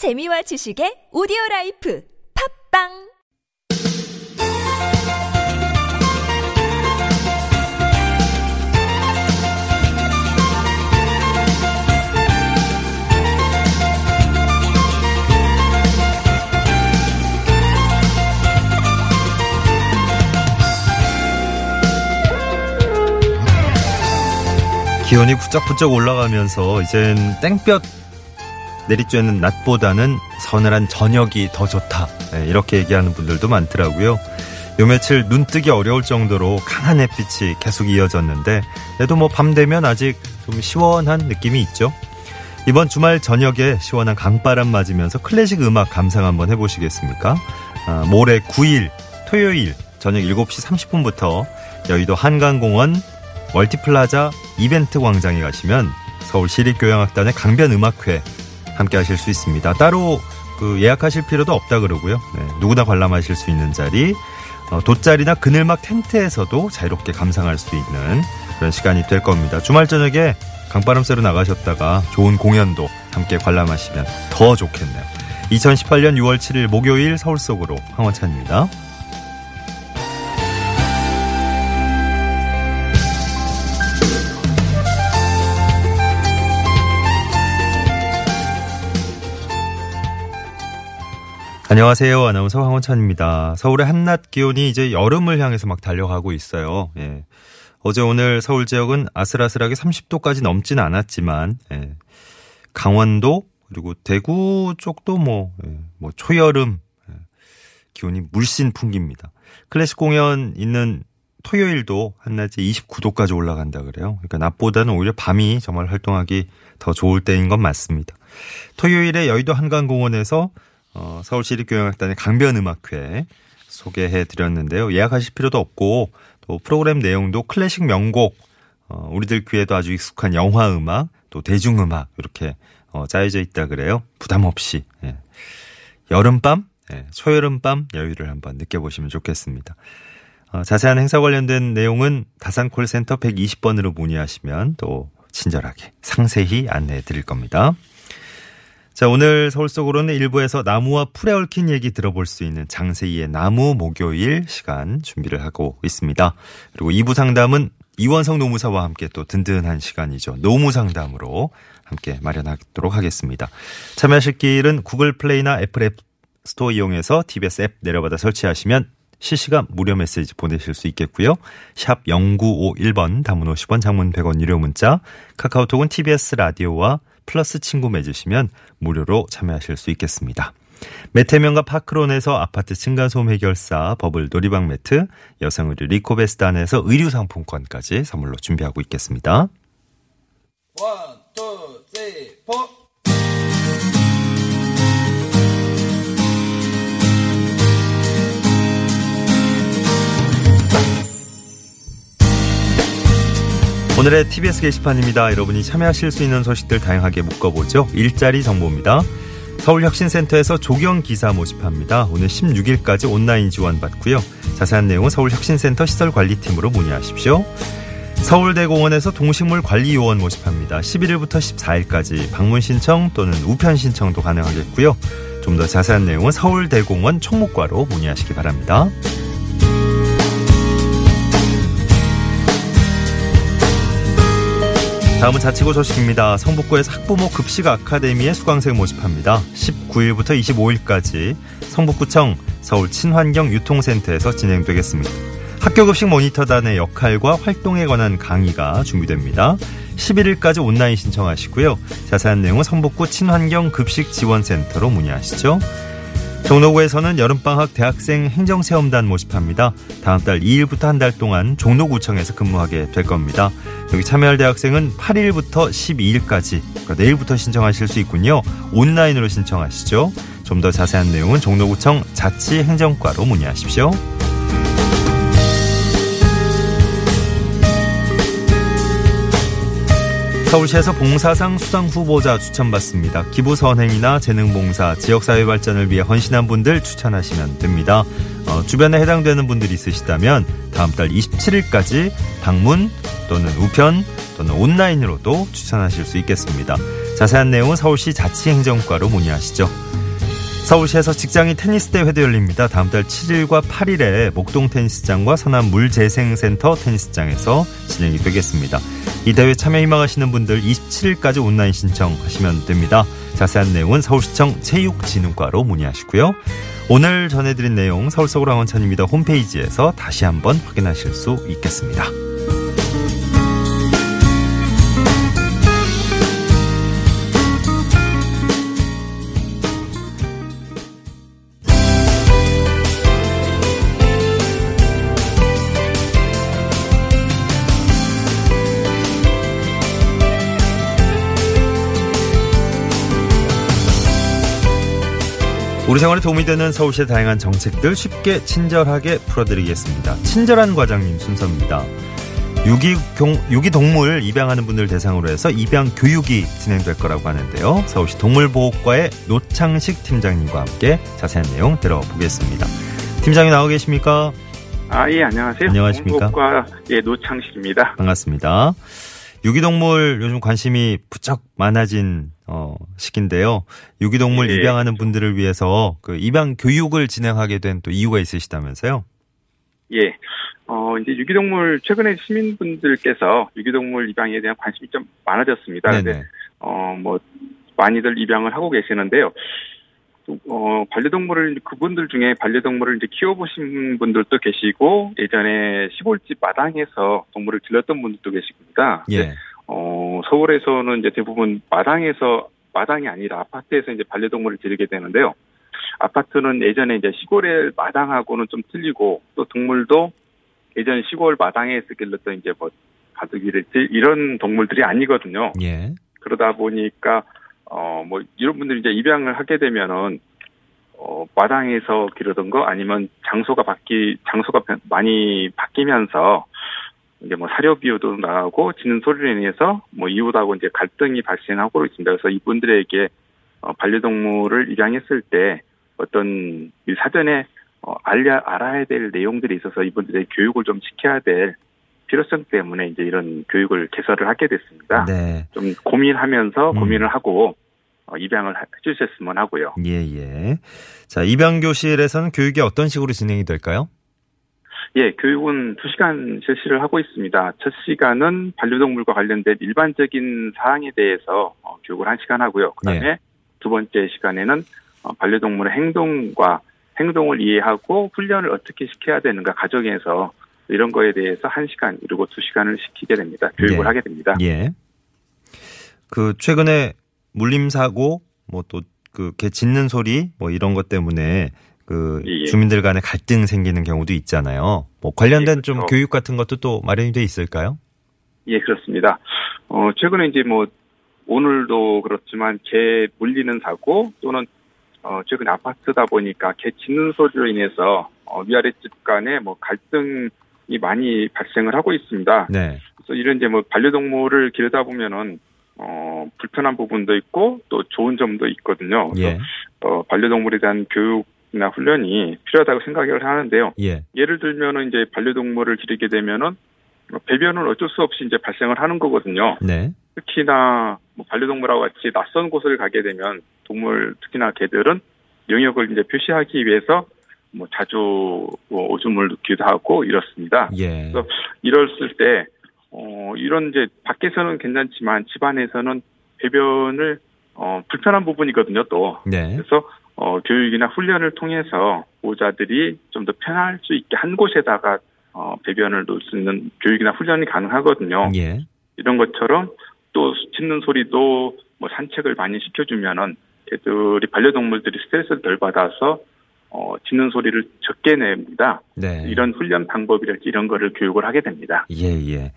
재미와 지식의 오디오 라이프 팝빵! 기온이 부쩍부쩍 올라가면서 이젠 땡볕 내리쬐는 낮보다는 서늘한 저녁이 더 좋다. 네, 이렇게 얘기하는 분들도 많더라고요. 요 며칠 눈 뜨기 어려울 정도로 강한 햇빛이 계속 이어졌는데 그래도 뭐 밤 되면 아직 좀 시원한 느낌이 있죠. 이번 주말 저녁에 시원한 강바람 맞으면서 클래식 음악 감상 한번 해보시겠습니까? 아, 모레 9일 토요일 저녁 7시 30분부터 여의도 한강공원 멀티플라자 이벤트 광장에 가시면 서울 시립교향악단의 강변음악회 함께 하실 수 있습니다. 따로 그 예약하실 필요도 없다 그러고요. 네, 누구나 관람하실 수 있는 자리, 어, 돗자리나 그늘막 텐트에서도 자유롭게 감상할 수 있는 그런 시간이 될 겁니다. 주말 저녁에 강바람 쐬러 나가셨다가 좋은 공연도 함께 관람하시면 더 좋겠네요. 2018년 6월 7일 목요일 서울 속으로 황원찬입니다. 안녕하세요. 아나운서 황원찬입니다. 서울의 한낮 기온이 이제 여름을 향해서 막 달려가고 있어요. 예. 어제 오늘 서울 지역은 아슬아슬하게 30도까지 넘지는 않았지만, 예. 강원도, 그리고 대구 쪽도 뭐, 예. 뭐 초여름, 예. 기온이 물씬 풍깁니다. 클래식 공연 있는 토요일도 한낮에 29도까지 올라간다 그래요. 그러니까 낮보다는 오히려 밤이 정말 활동하기 더 좋을 때인 건 맞습니다. 토요일에 여의도 한강공원에서 어, 서울시립교향악단의 강변음악회 소개해 드렸는데요. 예약하실 필요도 없고 또 프로그램 내용도 클래식 명곡, 어, 우리들 귀에도 아주 익숙한 영화 음악, 또 대중음악 이렇게 어, 짜여져 있다 그래요. 부담 없이 예. 여름밤, 예, 초여름밤 여유를 한번 느껴보시면 좋겠습니다. 어, 자세한 행사 관련된 내용은 다산콜센터 120번으로 문의하시면 또 친절하게 상세히 안내해 드릴 겁니다. 자, 오늘 서울 속으로는 일부에서 나무와 풀에 얽힌 얘기 들어볼 수 있는 장세이의 나무 목요일 시간 준비를 하고 있습니다. 그리고 2부 상담은 이원성 노무사와 함께 또 든든한 시간이죠. 노무 상담으로 함께 마련하도록 하겠습니다. 참여하실 길은 구글 플레이나 애플 앱 스토어 이용해서 TBS 앱 내려받아 설치하시면 실시간 무료 메시지 보내실 수 있겠고요. 샵 0951번 단문 50원 장문 100원 유료 문자 카카오톡은 TBS 라디오와 플러스 친구 맺으시면 무료로 참여하실 수 있겠습니다. 메테면과 파크론에서 아파트 층간소음 해결사 버블 놀이방 매트, 여성의류 리코베스단에서 의류 상품권까지 선물로 준비하고 있겠습니다. 원, 오늘의 TBS 게시판입니다. 여러분이 참여하실 수 있는 소식들 다양하게 묶어보죠. 일자리 정보입니다. 서울혁신센터에서 조경 기사 모집합니다. 오늘 16일까지 온라인 지원 받고요. 자세한 내용은 서울혁신센터 시설관리팀으로 문의하십시오. 서울대공원에서 동식물 관리 요원 모집합니다. 11일부터 14일까지 방문 신청 또는 우편 신청도 가능하겠고요. 좀 더 자세한 내용은 서울대공원 총무과로 문의하시기 바랍니다. 다음은 자치구 소식입니다. 성북구에서 학부모 급식 아카데미에 수강생 모집합니다. 19일부터 25일까지 성북구청 서울 친환경 유통센터에서 진행되겠습니다. 학교 급식 모니터단의 역할과 활동에 관한 강의가 준비됩니다. 11일까지 온라인 신청하시고요. 자세한 내용은 성북구 친환경 급식 지원센터로 문의하시죠. 종로구에서는 여름방학 대학생 행정체험단 모집합니다. 다음 달 2일부터 한 달 동안 종로구청에서 근무하게 될 겁니다. 여기 참여할 대학생은 8일부터 12일까지 그러니까 내일부터 신청하실 수 있군요. 온라인으로 신청하시죠. 좀 더 자세한 내용은 종로구청 자치행정과로 문의하십시오. 서울시에서 봉사상 수상 후보자 추천받습니다. 기부 선행이나 재능 봉사, 지역사회 발전을 위해 헌신한 분들 추천하시면 됩니다. 어, 주변에 해당되는 분들이 있으시다면 다음 달 27일까지 방문 또는 우편 또는 온라인으로도 추천하실 수 있겠습니다. 자세한 내용은 서울시 자치행정과로 문의하시죠. 서울시에서 직장인 테니스 대회도 열립니다. 다음 달 7일과 8일에 목동 테니스장과 서남 물재생센터 테니스장에서 진행이 되겠습니다. 이 대회 참여 희망하시는 분들 27일까지 온라인 신청하시면 됩니다. 자세한 내용은 서울시청 체육진흥과로 문의하시고요. 오늘 전해드린 내용 서울 서울 황원찬입니다. 홈페이지에서 다시 한번 확인하실 수 있겠습니다. 우리 생활에 도움이 되는 서울시의 다양한 정책들 쉽게 친절하게 풀어드리겠습니다. 친절한 과장님 순서입니다. 유기, 경, 유기 동물 입양하는 분들 대상으로 해서 입양 교육이 진행될 거라고 하는데요. 서울시 동물보호과의 노창식 팀장님과 함께 자세한 내용 들어보겠습니다. 팀장님 나와 계십니까? 아, 예, 안녕하세요. 안녕하십니까? 과 예, 노창식입니다. 반갑습니다. 유기동물 요즘 관심이 부쩍 많아진 어, 시기인데요. 유기동물 예. 입양하는 분들을 위해서 그 입양 교육을 진행하게 된 또 이유가 있으시다면서요? 예. 어, 이제 유기동물, 최근에 시민분들께서 유기동물 입양에 대한 관심이 좀 많아졌습니다. 근데, 네네. 어, 뭐, 많이들 입양을 하고 계시는데요. 또, 어, 반려동물을, 그분들 중에 반려동물을 이제 키워보신 분들도 계시고, 예전에 시골집 마당에서 동물을 길렀던 분들도 계십니다. 예. 어, 서울에서는 이제 대부분 마당에서, 마당이 아니라 아파트에서 이제 반려동물을 기르게 되는데요. 아파트는 예전에 이제 시골의 마당하고는 좀 틀리고, 또 동물도 예전 시골 마당에서 길렀던 이제 뭐, 가두기를지 이런 동물들이 아니거든요. 예. 그러다 보니까, 어, 뭐, 이런 분들이 이제 입양을 하게 되면은, 어, 마당에서 기르던 거 아니면 장소가 바뀌, 장소가 변- 많이 바뀌면서, 이제 뭐 사료 비유도 나가고 짖는 소리로 인해서 뭐 이웃하고 이제 갈등이 발생하고 있습니다. 그래서 이분들에게 어, 반려동물을 입양했을 때 어떤 이 사전에 어, 알려 알아야 될 내용들이 있어서 이분들의 교육을 좀 시켜야 될 필요성 때문에 이제 이런 교육을 개설을 하게 됐습니다. 네. 좀 고민하면서 음. 고민을 하고 어, 입양을 하- 해주셨으면 하고요. 예, 예. 자, 입양 교실에서는 교육이 어떤 식으로 진행이 될까요? 예, 교육은 2시간 실시를 하고 있습니다. 첫 시간은 반려동물과 관련된 일반적인 사항에 대해서 어, 교육을 1시간 하고요. 그 다음에 예. 두 번째 시간에는 어, 반려동물의 행동과 행동을 이해하고 훈련을 어떻게 시켜야 되는가 가정에서 이런 거에 대해서 1시간 그리고 2시간을 시키게 됩니다. 교육을 예. 하게 됩니다. 예. 그 최근에 물림 사고 뭐 또 그개 짖는 소리 뭐 이런 것 때문에 그 예, 예. 주민들 간에 갈등 생기는 경우도 있잖아요. 뭐 관련된 예, 좀 그렇죠. 교육 같은 것도 또 마련이 돼 있을까요? 예, 그렇습니다. 어, 최근에 이제 뭐, 오늘도 그렇지만 개 물리는 사고 또는, 어, 최근 아파트다 보니까 개 짖는 소리로 인해서, 어, 위아래 집 간에 뭐 갈등이 많이 발생을 하고 있습니다. 네. 그래서 이런 이제 뭐 반려동물을 기르다 보면은, 어, 불편한 부분도 있고 또 좋은 점도 있거든요. 예. 어, 반려동물에 대한 교육이 나 훈련이 필요하다고 생각을 하는데요. 예. 예를 들면은 이제 반려동물을 기르게 되면은 뭐 배변은 어쩔 수 없이 이제 발생을 하는 거거든요. 네. 특히나 뭐 반려동물하고 같이 낯선 곳을 가게 되면 동물 특히나 개들은 영역을 이제 표시하기 위해서 뭐 자주 뭐 오줌을 넣기도 하고 이렇습니다. 예. 그래서 이랬을 때 어, 이런 이제 밖에서는 괜찮지만 집 안에서는 배변을 어, 불편한 부분이거든요. 또 네. 그래서 어, 교육이나 훈련을 통해서 보호자들이 좀 더 편할 수 있게 한 곳에다가 어, 배변을 놓을 수 있는 교육이나 훈련이 가능하거든요. 예. 이런 것처럼 또 짖는 소리도 뭐 산책을 많이 시켜주면은 개들이 반려동물들이 스트레스를 덜 받아서 어, 짖는 소리를 적게 냅니다. 네. 이런 훈련 방법이랄지 이런 거를 교육을 하게 됩니다. 예, 예.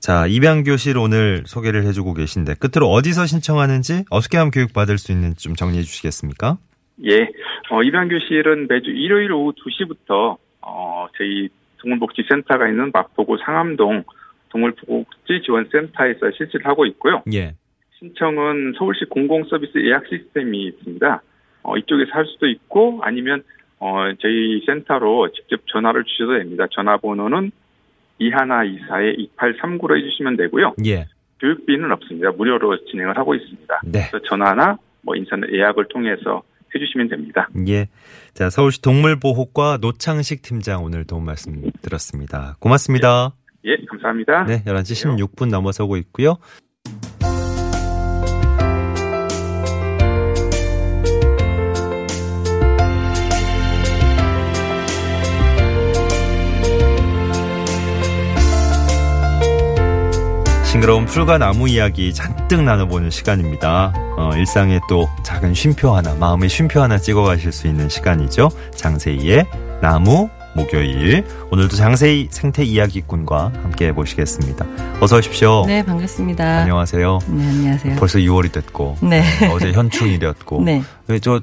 자, 입양 교실 오늘 소개를 해주고 계신데 끝으로 어디서 신청하는지 어떻게 하면 교육 받을 수 있는지 좀 정리해 주시겠습니까? 예, 어, 입양교실은 매주 일요일 오후 2시부터 어, 저희 동물복지센터가 있는 마포구 상암동 동물복지지원센터에서 실시를 하고 있고요. 예. 신청은 서울시 공공서비스 예약 시스템이 있습니다. 어, 이쪽에서 할 수도 있고 아니면 어, 저희 센터로 직접 전화를 주셔도 됩니다. 전화번호는 2124-2839로 해주시면 되고요. 예. 교육비는 없습니다. 무료로 진행을 하고 있습니다. 네. 그래서 전화나 뭐 인터넷 예약을 통해서 해주시면 됩니다. 예. 자, 서울시 동물보호과 노창식 팀장 오늘 도움 말씀 들었습니다. 고맙습니다. 예, 감사합니다. 네, 11시 16분 넘어서고 있고요. 싱그러운 풀과 나무 이야기 잔뜩 나눠보는 시간입니다. 어, 일상에 또 작은 쉼표 하나, 마음의 쉼표 하나 찍어 가실 수 있는 시간이죠. 장세희의 나무 목요일. 오늘도 장세희 생태 이야기꾼과 함께 해보시겠습니다. 어서 오십시오. 네, 반갑습니다. 안녕하세요. 네, 안녕하세요. 벌써 6월이 됐고 네. 어제 현충일이었고 네. 네, 저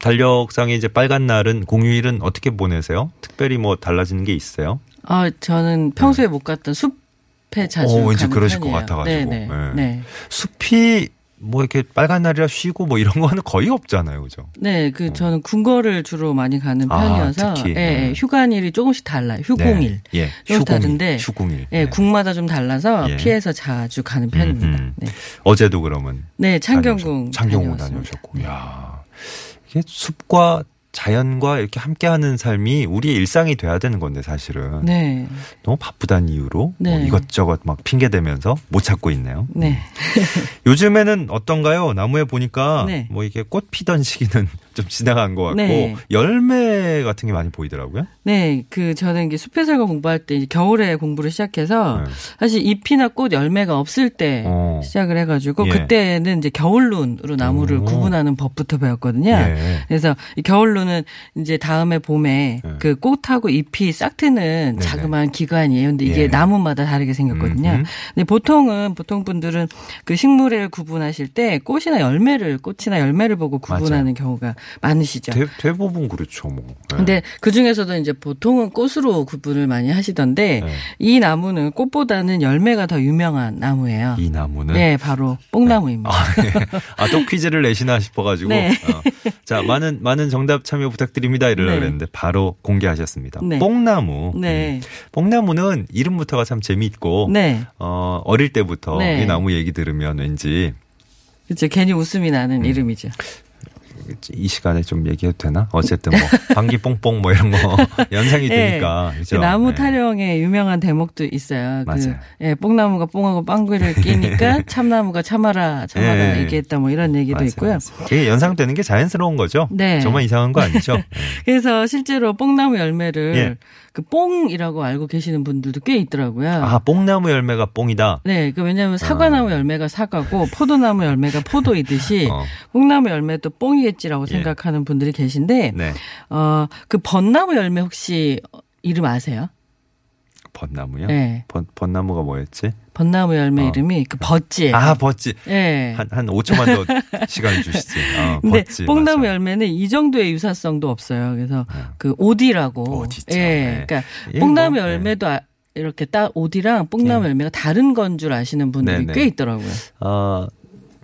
달력상에 이제 빨간 날은 공휴일은 어떻게 보내세요? 특별히 뭐 달라지는 게 있어요? 아, 저는 평소에 못 갔던 숲에 자주 어, 왠지 그러실 편이에요. 것 같아가지고. 네, 네. 네. 네. 숲이 뭐 이렇게 빨간 날이라 쉬고 뭐 이런 거는 거의 없잖아요, 그죠? 네, 그 저는 궁궐을 주로 많이 가는 아, 편이어서 특히. 예, 네. 예, 휴관일이 조금씩 달라요. 휴공일. 네. 예, 조금씩 다른데 휴공일. 예, 네. 국마다 좀 달라서 예. 피해서 자주 가는 편입니다. 음, 음. 네. 어제도 그러면 네, 창경궁 창경궁. 다녀오셨고, 야 이게 숲과 자연과 이렇게 함께하는 삶이 우리의 일상이 돼야 되는 건데 사실은 네. 너무 바쁘다는 이유로 뭐 네. 이것저것 막 핑계 대면서 못 찾고 있네요. 네. 요즘에는 어떤가요? 나무에 보니까 네. 뭐 이게 꽃 피던 시기는 좀 지나간 것 같고 네. 열매 같은 게 많이 보이더라고요. 네, 그 저는 이게 숲에살과 공부할 때 겨울에 공부를 시작해서 네. 사실 잎이나 꽃 열매가 없을 때 어. 시작을 해가지고 예. 그때는 이제 겨울룬으로 나무를 오. 구분하는 법부터 배웠거든요. 예. 그래서 이 겨울룬은 이제 다음에 봄에 예. 그 꽃하고 잎이 싹 트는 네네. 자그마한 기관이에요. 근데 이게 예. 나무마다 다르게 생겼거든요. 음흠. 근데 보통은 보통 분들은 그 식물을 구분하실 때 꽃이나 열매를 꽃이나 열매를 보고 구분하는 경우가 많으시죠. 대, 대부분 그렇죠, 뭐. 네. 근데 그 중에서도 이제 보통은 꽃으로 구분을 많이 하시던데 네. 이 나무는 꽃보다는 열매가 더 유명한 나무예요. 이 나무는 네, 바로 뽕나무입니다. 아, 또 퀴즈를 내시나 싶어가지고. 네. 어. 자, 많은, 많은 정답 참여 부탁드립니다. 이러려고 네. 그랬는데 바로 공개하셨습니다. 네. 뽕나무. 네. 음. 뽕나무는 이름부터가 참 재미있고. 네. 어, 어릴 때부터 네. 이 나무 얘기 들으면 왠지 그렇죠. 괜히 웃음이 나는 음. 이름이죠. 이 시간에 좀 얘기해도 되나? 어쨌든 뭐, 방귀 뽕뽕 뭐 이런 거 연상이 네. 되니까. 그 그죠? 나무 네. 타령의 유명한 대목도 있어요. 맞아요. 그 예, 뽕나무가 뽕하고 빵귀를 끼니까 참나무가 참아라 참아라 네. 얘기했다 뭐 이런 얘기도 맞아요, 있고요. 맞아요. 그게 연상되는 게 자연스러운 거죠? 네. 정말 이상한 거 아니죠? 네. 그래서 실제로 뽕나무 열매를 예. 그 뽕이라고 알고 계시는 분들도 꽤 있더라고요. 아, 뽕나무 열매가 뽕이다? 네, 그 왜냐하면 사과나무 열매가 사과고 포도나무 열매가 포도이듯이 어. 뽕나무 열매도 뽕이겠지라고 예. 생각하는 분들이 계신데, 네. 어, 그 벚나무 열매 혹시 이름 아세요? 벚나무요? 네. 벚, 벚나무가 뭐였지? 벚나무 열매 어. 이름이 그 버찌예요. 아, 버찌. 예. 한, 한 5초만 더 시간 주시지. 어, 근데 버찌. 뽕나무 맞아. 열매는 이 정도의 유사성도 없어요. 그래서 그 오디라고. 오디죠. 예. 네. 그러니까 예, 뽕나무 뭐, 열매도 아- 이렇게 딱 오디랑 뽕나무 예. 열매가 다른 건 줄 아시는 분들이 네네. 꽤 있더라고요. 어,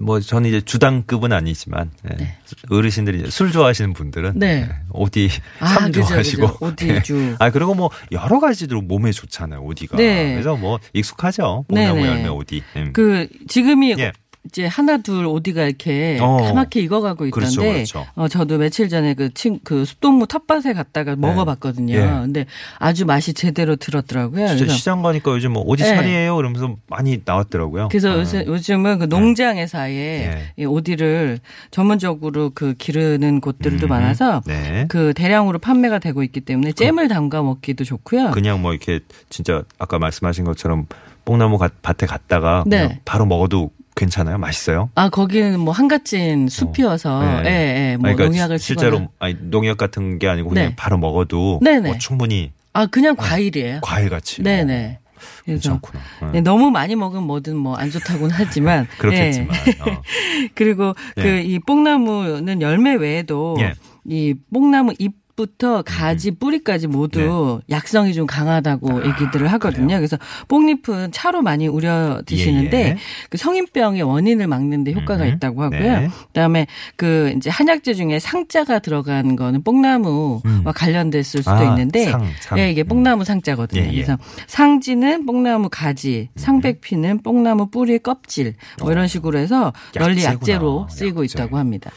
뭐, 저는 이제 주당급은 아니지만, 예. 어르신들이 이제 술 좋아하시는 분들은. 네. 예, 오디 아, 참 그죠, 좋아하시고. 그죠. 오디주. 아, 그리고 뭐, 여러 가지로 몸에 좋잖아요, 오디가. 네. 그래서 뭐, 익숙하죠. 뽕나무 네네. 열매 오디. 음. 그 지금이 예. 이제 하나 둘 오디가 이렇게 어. 까맣게 익어가고 있던데 그렇죠, 그렇죠. 어 저도 며칠 전에 그 친 그 숲동무 텃밭에 갔다가 먹어봤거든요. 예. 근데 아주 맛이 제대로 들었더라고요. 진짜 그래서 시장 가니까 요즘 뭐, 오디 네. 살이에요? 그러면서 많이 나왔더라고요. 그래서 어. 요새, 요즘은 그 농장의 사이에 예. 이 오디를 전문적으로 그 기르는 곳들도 음. 많아서 네. 그 대량으로 판매가 되고 있기 때문에 잼을 담가 먹기도 좋고요. 그냥 뭐 이렇게 진짜 아까 말씀하신 것처럼 뽕나무 가- 밭에 갔다가 네. 바로 먹어도 괜찮아요? 맛있어요? 아 거기는 뭐 한갓진 숲이어서 어. 네. 예, 예, 뭐 그러니까 농약을 실제로. 아니, 농약 같은 게 아니고 그냥 네. 바로 먹어도 네네. 뭐 충분히 아 그냥 과일이에요. 과일 같이. 네네. 어, 괜찮구나. 어. 네, 너무 많이 먹으면 뭐든 뭐 안 좋다고는 하지만 그렇겠지만. 예. 어. 그리고 네. 그이 뽕나무는 열매 외에도 예. 이 뽕나무 잎 잎부터 가지 뿌리까지 모두 약성이 좀 강하다고 얘기들을 하거든요. 그래서 뽕잎은 차로 많이 우려 드시는데 예, 예. 그 성인병의 원인을 막는데 효과가 음, 있다고 하고요. 네. 그다음에 그 이제 한약재 중에 상자가 들어간 거는 뽕나무와 음. 관련됐을 수도 아, 있는데 상, 상. 예, 이게 뽕나무 상자거든요. 예, 예. 그래서 상지는 뽕나무 가지, 상백피는 뽕나무 뿌리 껍질 뭐 이런 식으로 해서 널리 약재구나. 약재로 쓰이고 약재. 있다고 합니다.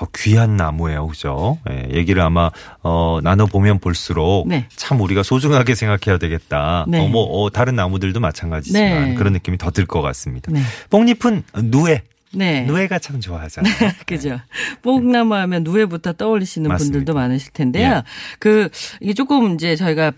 어, 귀한 나무예요, 그죠? 예, 얘기를 아마 어, 나눠 보면 볼수록 네. 참 우리가 소중하게 생각해야 되겠다. 네. 어, 뭐 어, 다른 나무들도 마찬가지지만 네. 그런 느낌이 더 들 것 같습니다. 네. 뽕잎은 누에, 네. 누에가 참 좋아하잖아요. 그죠. 뽕나무 하면 누에부터 떠올리시는 맞습니다. 분들도 많으실 텐데요. 예. 그, 이게 조금 이제 저희가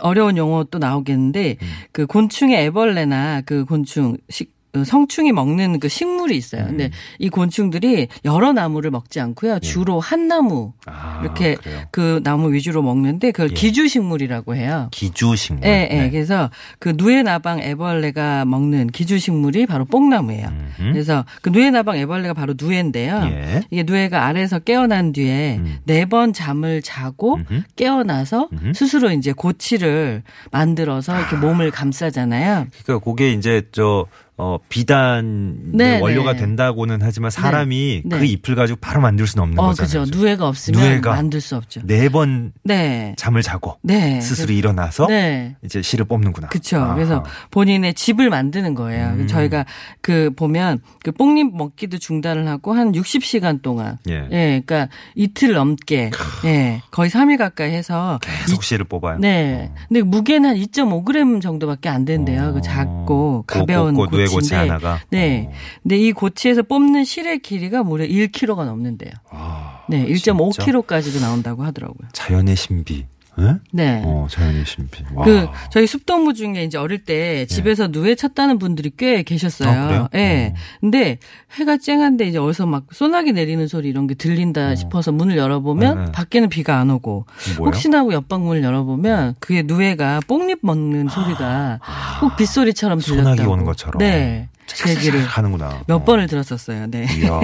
어려운 용어 또 나오겠는데, 음. 그 곤충의 애벌레나 그 곤충, 식, 어, 성충이 먹는 그 식물이 있어요. 음. 근데 이 곤충들이 여러 나무를 먹지 않고요. 주로 한 나무 예. 아, 이렇게 그래요. 그 나무 위주로 먹는데 그걸 예. 기주식물이라고 해요. 기주식물. 예, 예. 네. 그래서 그 누에나방 애벌레가 먹는 기주식물이 바로 뽕나무예요. 음흠. 그래서 그 누에나방 애벌레가 바로 누에인데요. 예. 이게 누에가 아래에서 깨어난 뒤에 음. 네번 잠을 자고 음흠. 깨어나서 음흠. 스스로 이제 고치를 만들어서 이렇게 몸을 감싸잖아요. 그러니까 그게 이제 저 어, 비단 네, 원료가 네. 된다고는 하지만 사람이 네. 그 잎을 가지고 바로 만들 수는 없는 어, 거잖아요. 그죠. 누에가 없으면 누에가 만들 수 없죠. 네번 네. 잠을 자고 네. 스스로 일어나서 네. 이제 실을 뽑는구나. 그렇죠. 아하. 그래서 본인의 집을 만드는 거예요. 음. 저희가 그 보면 그 뽕잎 먹기도 중단을 하고 한 60시간 동안 예. 예, 그러니까 이틀 넘게 예, 거의 3일 가까이 해서 계속 실을 뽑아요. 네. 근데 무게는 한 2.5g 정도밖에 안 된대요. 어. 그 작고 고- 가벼운 고- 고- 고치 고치인데. 하나가. 네. 어. 근데 이 고치에서 뽑는 실의 길이가 무려 1kg가 넘는데요. 아, 네, 진짜? 1.5kg까지도 나온다고 하더라고요. 자연의 신비. 예? 네. 어, 자연의 신비. 와. 그 저희 숲동무 중에 이제 어릴 때 집에서 누에 쳤다는 분들이 꽤 계셨어요. 네. 아? 예. 어. 근데 해가 쨍한데 이제 어디서 막 소나기 내리는 소리 이런 게 들린다 싶어서 문을 열어보면 네, 네. 밖에는 비가 안 오고 뭐예요? 혹시나 하고 옆방 문을 열어보면 그게 누에가 뽕잎 먹는 소리가 꼭 빗소리처럼 들렸다고. 아. 소나기 오는 것처럼. 네. 그 얘기를 하는구나. 몇 어. 번을 들었었어요. 네. 이야.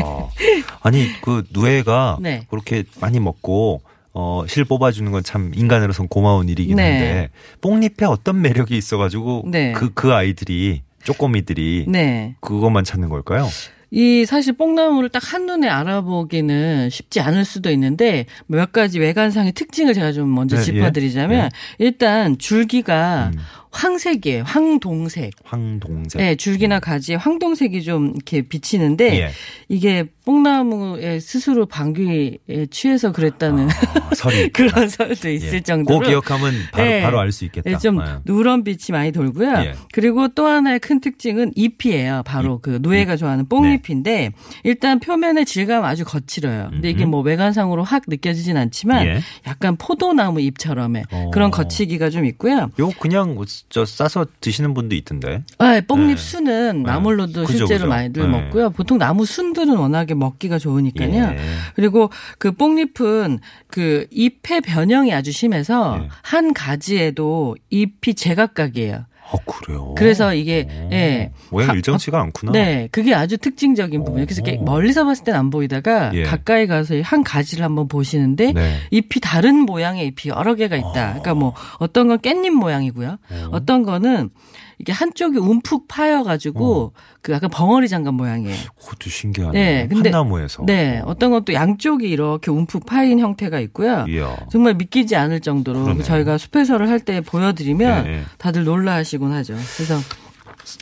아니, 그 누에가 네. 그렇게 많이 먹고 어, 실 뽑아주는 건 참 인간으로선 고마운 일이긴 네. 한데 뽕잎에 어떤 매력이 있어가지고 네. 그, 그 아이들이 쪼꼬미들이 네. 그것만 찾는 걸까요? 이 사실 뽕나무를 딱 한눈에 알아보기는 쉽지 않을 수도 있는데 몇 가지 외관상의 특징을 제가 좀 먼저 네, 짚어드리자면 예. 일단 줄기가 음. 황색이에요. 황동색. 황동색. 네, 줄기나 가지에 황동색이 좀 이렇게 비치는데 예. 이게 뽕나무의 스스로 방귀에 취해서 그랬다는 아, 설이 그런 설도 있을 예. 정도로 그 기억하면 바로 네. 바로 알 수 있겠다. 예, 좀 예. 누런 빛이 많이 돌고요. 예. 그리고 또 하나의 큰 특징은 잎이에요. 바로 그 노예가 좋아하는 뽕잎인데 일단 표면의 질감 아주 거칠어요. 근데 이게 네. 뭐 외관상으로 확 느껴지진 않지만 예. 약간 포도나무 잎처럼의 어. 그런 거치기가 좀 있고요. 요 그냥 저 싸서 드시는 분도 있던데. 아, 뽕잎 네. 순은 네. 나물로도 그죠, 실제로 그죠. 많이들 네. 먹고요. 보통 나무 순들은 워낙에 먹기가 좋으니까요. 예. 그리고 그 뽕잎은 그 잎의 변형이 아주 심해서 예. 한 가지에도 잎이 제각각이에요. 아 그래요. 그래서 이게 오. 예. 모양 하- 일정치가 않구나. 네, 그게 아주 특징적인 부분이에요. 그래서 오. 멀리서 봤을 땐 안 보이다가 예. 가까이 가서 한 가지를 한번 보시는데 네. 잎이 다른 모양의 잎이 여러 개가 있다. 그러니까 뭐 어떤 건 깻잎 모양이고요. 어떤 거는 이게 한쪽이 움푹 파여가지고 그 약간 벙어리 장갑 모양이에요. 그것도 신기하네. 네, 근데- 한나무에서. 네, 어떤 건또 양쪽이 이렇게 움푹 파인 형태가 있고요. 이야. 정말 믿기지 않을 정도로 그러네. 저희가 숲해설을 할 때 보여드리면 네, 네. 다들 놀라하시곤 하죠. 그래서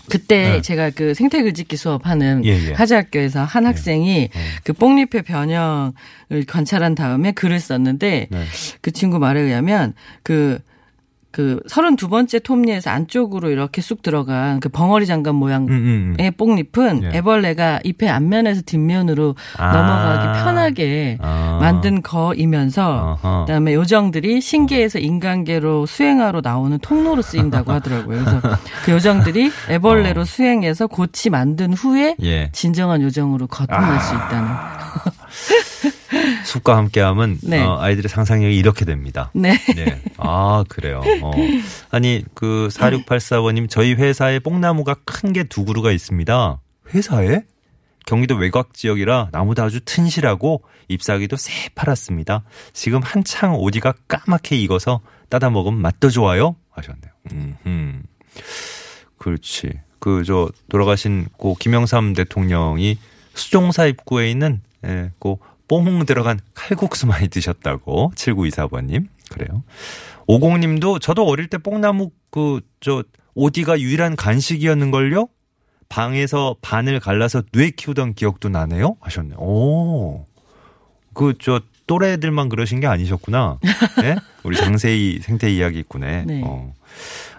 그때 네. 제가 그 생태 글짓기 수업하는 예, 예. 하재학교에서 한 학생이 그 뽕잎의 변형을 관찰한 다음에 글을 썼는데 네. 그 친구 말에 의하면 그 그 32번째 톱니에서 안쪽으로 이렇게 쑥 들어간 그 벙어리 장갑 모양 음, 음, 음. 의 뽕잎은 예. 애벌레가 잎의 앞면에서 뒷면으로 아. 넘어가기 편하게 아. 만든 거이면서 아하. 그다음에 요정들이 신기에서 인간계로 수행하러 나오는 통로로 쓰인다고 하더라고요. 그래서 그 요정들이 애벌레로 수행해서 고치 만든 후에 어. 예. 진정한 요정으로 거듭날 수 있다는. 숲과 함께하면 네. 어, 아이들의 상상력이 이렇게 됩니다. 네. 네. 아, 그래요. 어. 아니, 그 4684번님, 저희 회사에 뽕나무가 큰 게 두 그루가 있습니다. 회사에? 경기도 외곽 지역이라 나무도 아주 튼실하고 잎사귀도 새파랗습니다. 지금 한창 오디가 까맣게 익어서 따다 먹으면 맛도 좋아요. 하셨네요. 음, 그렇지. 그 저 돌아가신 고 김영삼 대통령이 수종사 입구에 있는 예, 그 뽕 들어간 칼국수 많이 드셨다고 7924번님 그래요. 50님도 저도 어릴 때 뽕나무 그 저 오디가 유일한 간식이었는 걸요. 방에서 반을 갈라서 뇌 키우던 기억도 나네요. 하셨네. 오. 그 저 또래들만 그러신 게 아니셨구나. 네? 우리 장세희 생태 이야기꾼에. 네. 어.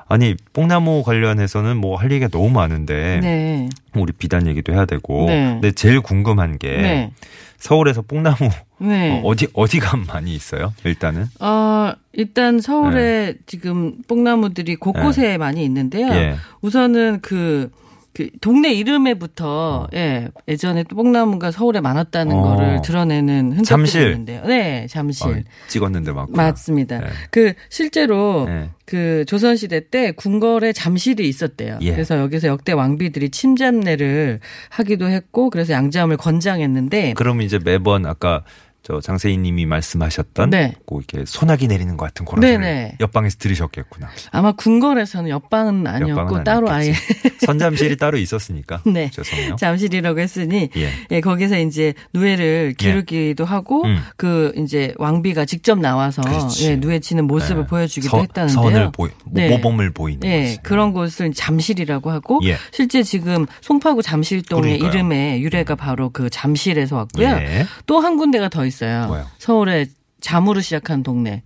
아니 뽕나무 관련해서는 뭐 할 얘기가 너무 많은데 네. 우리 비단 얘기도 해야 되고. 네. 근데 제일 궁금한 게 네. 서울에서 뽕나무 네. 어, 어디 어디가 많이 있어요? 일단은. 어, 일단 서울에 지금 뽕나무들이 곳곳에 많이 있는데요. 네. 예. 우선은 그, 그 동네 이름에부터 예 예전에 또 뽕나무가 서울에 많았다는 어. 거를 드러내는 흔적들이 잠실. 있는데요. 네, 잠실. 어, 찍었는데 막 맞습니다. 네. 그 실제로 네. 그 조선 시대 때 궁궐에 잠실이 있었대요. 예. 그래서 여기서 역대 왕비들이 침잠내를 하기도 했고 그래서 양잠을 권장했는데 그럼 이제 매번 아까 저 장세희님이 말씀하셨던 네. 그 이렇게 소나기 내리는 것 같은 그런. 소리 옆방에서 들으셨겠구나. 아마 궁궐에서는 옆방은 아니었고 옆방은 따로 아니었겠지. 아예 선잠실이 따로 있었으니까. 네. 죄송해요. 잠실이라고 했으니 예. 예, 거기서 이제 누에를 기르기도 하고 음. 그 이제 왕비가 직접 나와서 그렇지. 예, 누에 치는 모습을 네. 보여주기도 서- 했다는데요. 선을 보이, 네. 모범을 보이는 예, 거지. 그런 곳을 잠실이라고 하고 예. 실제 지금 송파구 잠실동의 그러니까요. 이름의 유래가 바로 그 잠실에서 왔고요. 예. 또한 군데가 더 있어요. 뭐요? 서울에 잠으로 시작한 동네.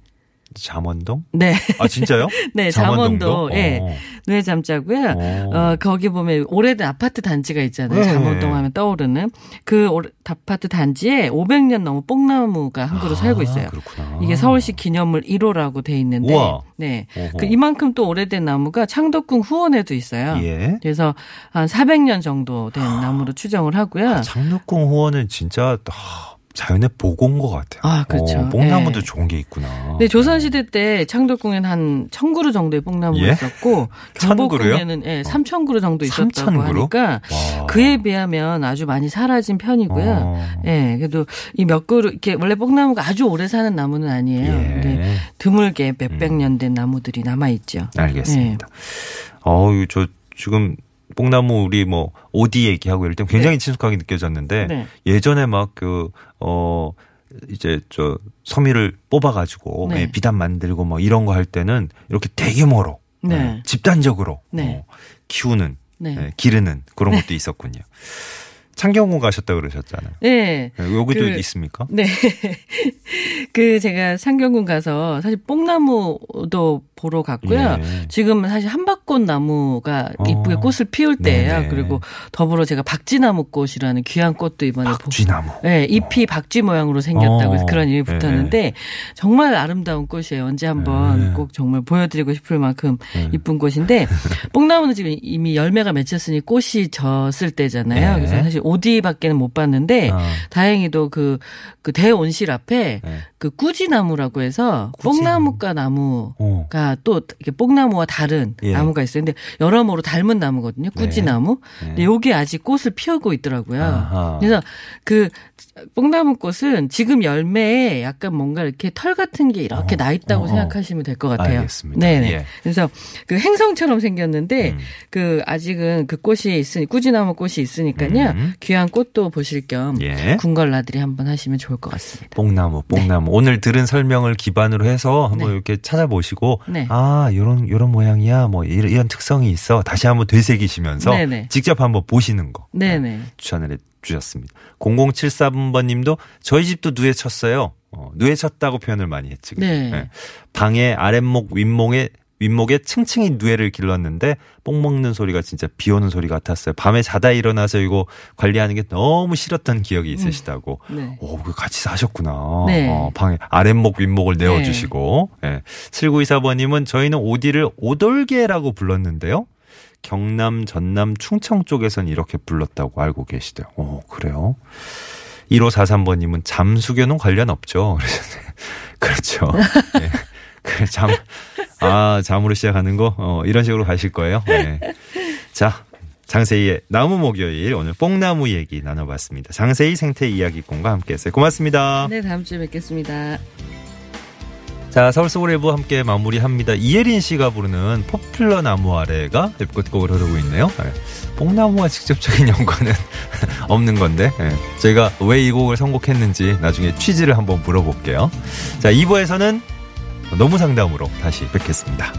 잠원동? 네. 아 진짜요? 네, 잠원동도? 잠원도. 예. 어. 뇌 잠자고요. 어. 어, 거기 보면 오래된 아파트 단지가 있잖아요. 네. 잠원동 하면 떠오르는 그 오래- 아파트 단지에 500년 넘은 뽕나무가 한 그루 살고 있어요. 아, 그렇구나. 이게 서울시 기념물 1호라고 돼 있는데 우와. 네. 어허. 그 이만큼 또 오래된 나무가 창덕궁 후원에도 있어요. 예. 그래서 한 400년 정도 된 나무로 추정을 하고요. 장덕궁 후원은 진짜 아, 자연의 보고인 것 같아요. 아, 그렇죠. 어, 뽕나무도 예. 좋은 게 있구나. 네, 조선시대 때 창덕궁에는 한 1000그루 정도의 뽕나무가 예? 있었고? 경복궁에는 예, 3000그루 정도 있었다고 3000 그루? 하니까 와. 그에 비하면 아주 많이 사라진 편이고요. 어. 예, 그래도 이 몇 그루 이렇게 원래 뽕나무가 아주 오래 사는 나무는 아니에요. 예. 근데 드물게 몇백 년 된 나무들이 남아 있죠. 알겠습니다. 어우, 저 지금 뽕나무 우리 뭐 오디 얘기하고 이럴 때 굉장히 친숙하게 느껴졌는데 네. 예전에 막 그 어 이제 저 소미를 뽑아가지고 네. 예, 비단 만들고 뭐 이런 거 할 때는 이렇게 대규모로 네. 예, 집단적으로 네. 어, 키우는 네. 예, 기르는 그런 것도 있었군요. 창경궁 가셨다 그러셨잖아요. 네. 예, 여기도 그- 있습니까? 네. 그 제가 창경궁 가서 사실 뽕나무도 보러 갔고요. 예. 지금 사실 한박꽃 나무가 어. 이쁘게 꽃을 피울 때예요. 네네. 그리고 더불어 제가 박쥐나무 꽃이라는 귀한 꽃도 이번에 보- 박쥐나무. 네, 잎이 박쥐 모양으로 생겼다고 해서 어. 그런 이름이 붙었는데 정말 아름다운 꽃이에요. 언제 한번 네. 꼭 정말 보여드리고 싶을 만큼 네. 이쁜 꽃인데 뽕나무는 지금 이미 열매가 맺혔으니 꽃이 졌을 때잖아요. 네. 그래서 사실 오디밖에는 못 봤는데 아. 다행히도 그, 그 대온실 앞에 네. 그 꾸지나무라고 해서 꾸지나무. 뽕나무과 나무가 어. 또 이렇게 뽕나무와 다른 예. 나무가 있어요. 근데 여러모로 닮은 나무거든요. 꾸지나무. 네. 근데 요게 아직 꽃을 피우고 있더라고요. 아하. 그래서 그 뽕나무 꽃은 지금 열매에 약간 뭔가 이렇게 털 같은 게 이렇게 어, 나 있다고 어, 어. 생각하시면 될 것 같아요. 알겠습니다. 네네. 예. 그래서 그 행성처럼 생겼는데 음. 그 아직은 그 꽃이 있으니 꾸지나무 꽃이 있으니까요. 음. 귀한 꽃도 보실 겸 예. 궁궐 나들이 한번 하시면 좋을 것 같습니다. 뽕나무, 뽕나무. 오늘 들은 설명을 기반으로 해서 한번 네. 이렇게 찾아보시고, 네. 아, 요런, 요런 모양이야. 뭐, 이런, 이런 특성이 있어. 다시 한번 되새기시면서. 직접 한번 보시는 거. 네 네. 추천을 해 주셨습니다. 0074번 님도 저희 집도 누에 쳤어요. 어, 누에 쳤다고 표현을 많이 했지. 그죠? 네. 방에 아랫목, 윗목에, 윗목에 층층이 누에를 길렀는데 뽕 먹는 소리가 진짜 비 오는 소리 같았어요. 밤에 자다 일어나서 이거 관리하는 게 너무 싫었던 기억이 있으시다고. 네. 오, 그 같이 사셨구나. 네. 어, 방에 아랫목, 윗목을 내어주시고. 예. 7924번님은 저희는 오디를 오돌개라고 불렀는데요. 경남, 전남, 충청 쪽에선 이렇게 불렀다고 알고 계시대요. 오, 그래요? 1543번님은 잠수교는 관련 없죠. 그렇죠. 예. 그 잠, 아, 잠으로 시작하는 거, 어, 이런 식으로 가실 거예요. 네. 자, 장세이의 나무 목요일 오늘 뽕나무 얘기 나눠봤습니다. 장세이 생태 이야기꾼과 함께했어요. 고맙습니다. 네, 다음 주에 뵙겠습니다. 자, 서울 소울레브 함께 마무리합니다. 이예린 씨가 부르는 포플러 나무 아래가 끝곡으로 흐르고 있네요. 네. 뽕나무와 직접적인 연관은 없는 건데, 네. 저희가 왜 이 곡을 선곡했는지 나중에 취지를 한번 물어볼게요. 자, 2부에서는 너무 상담으로 다시 뵙겠습니다.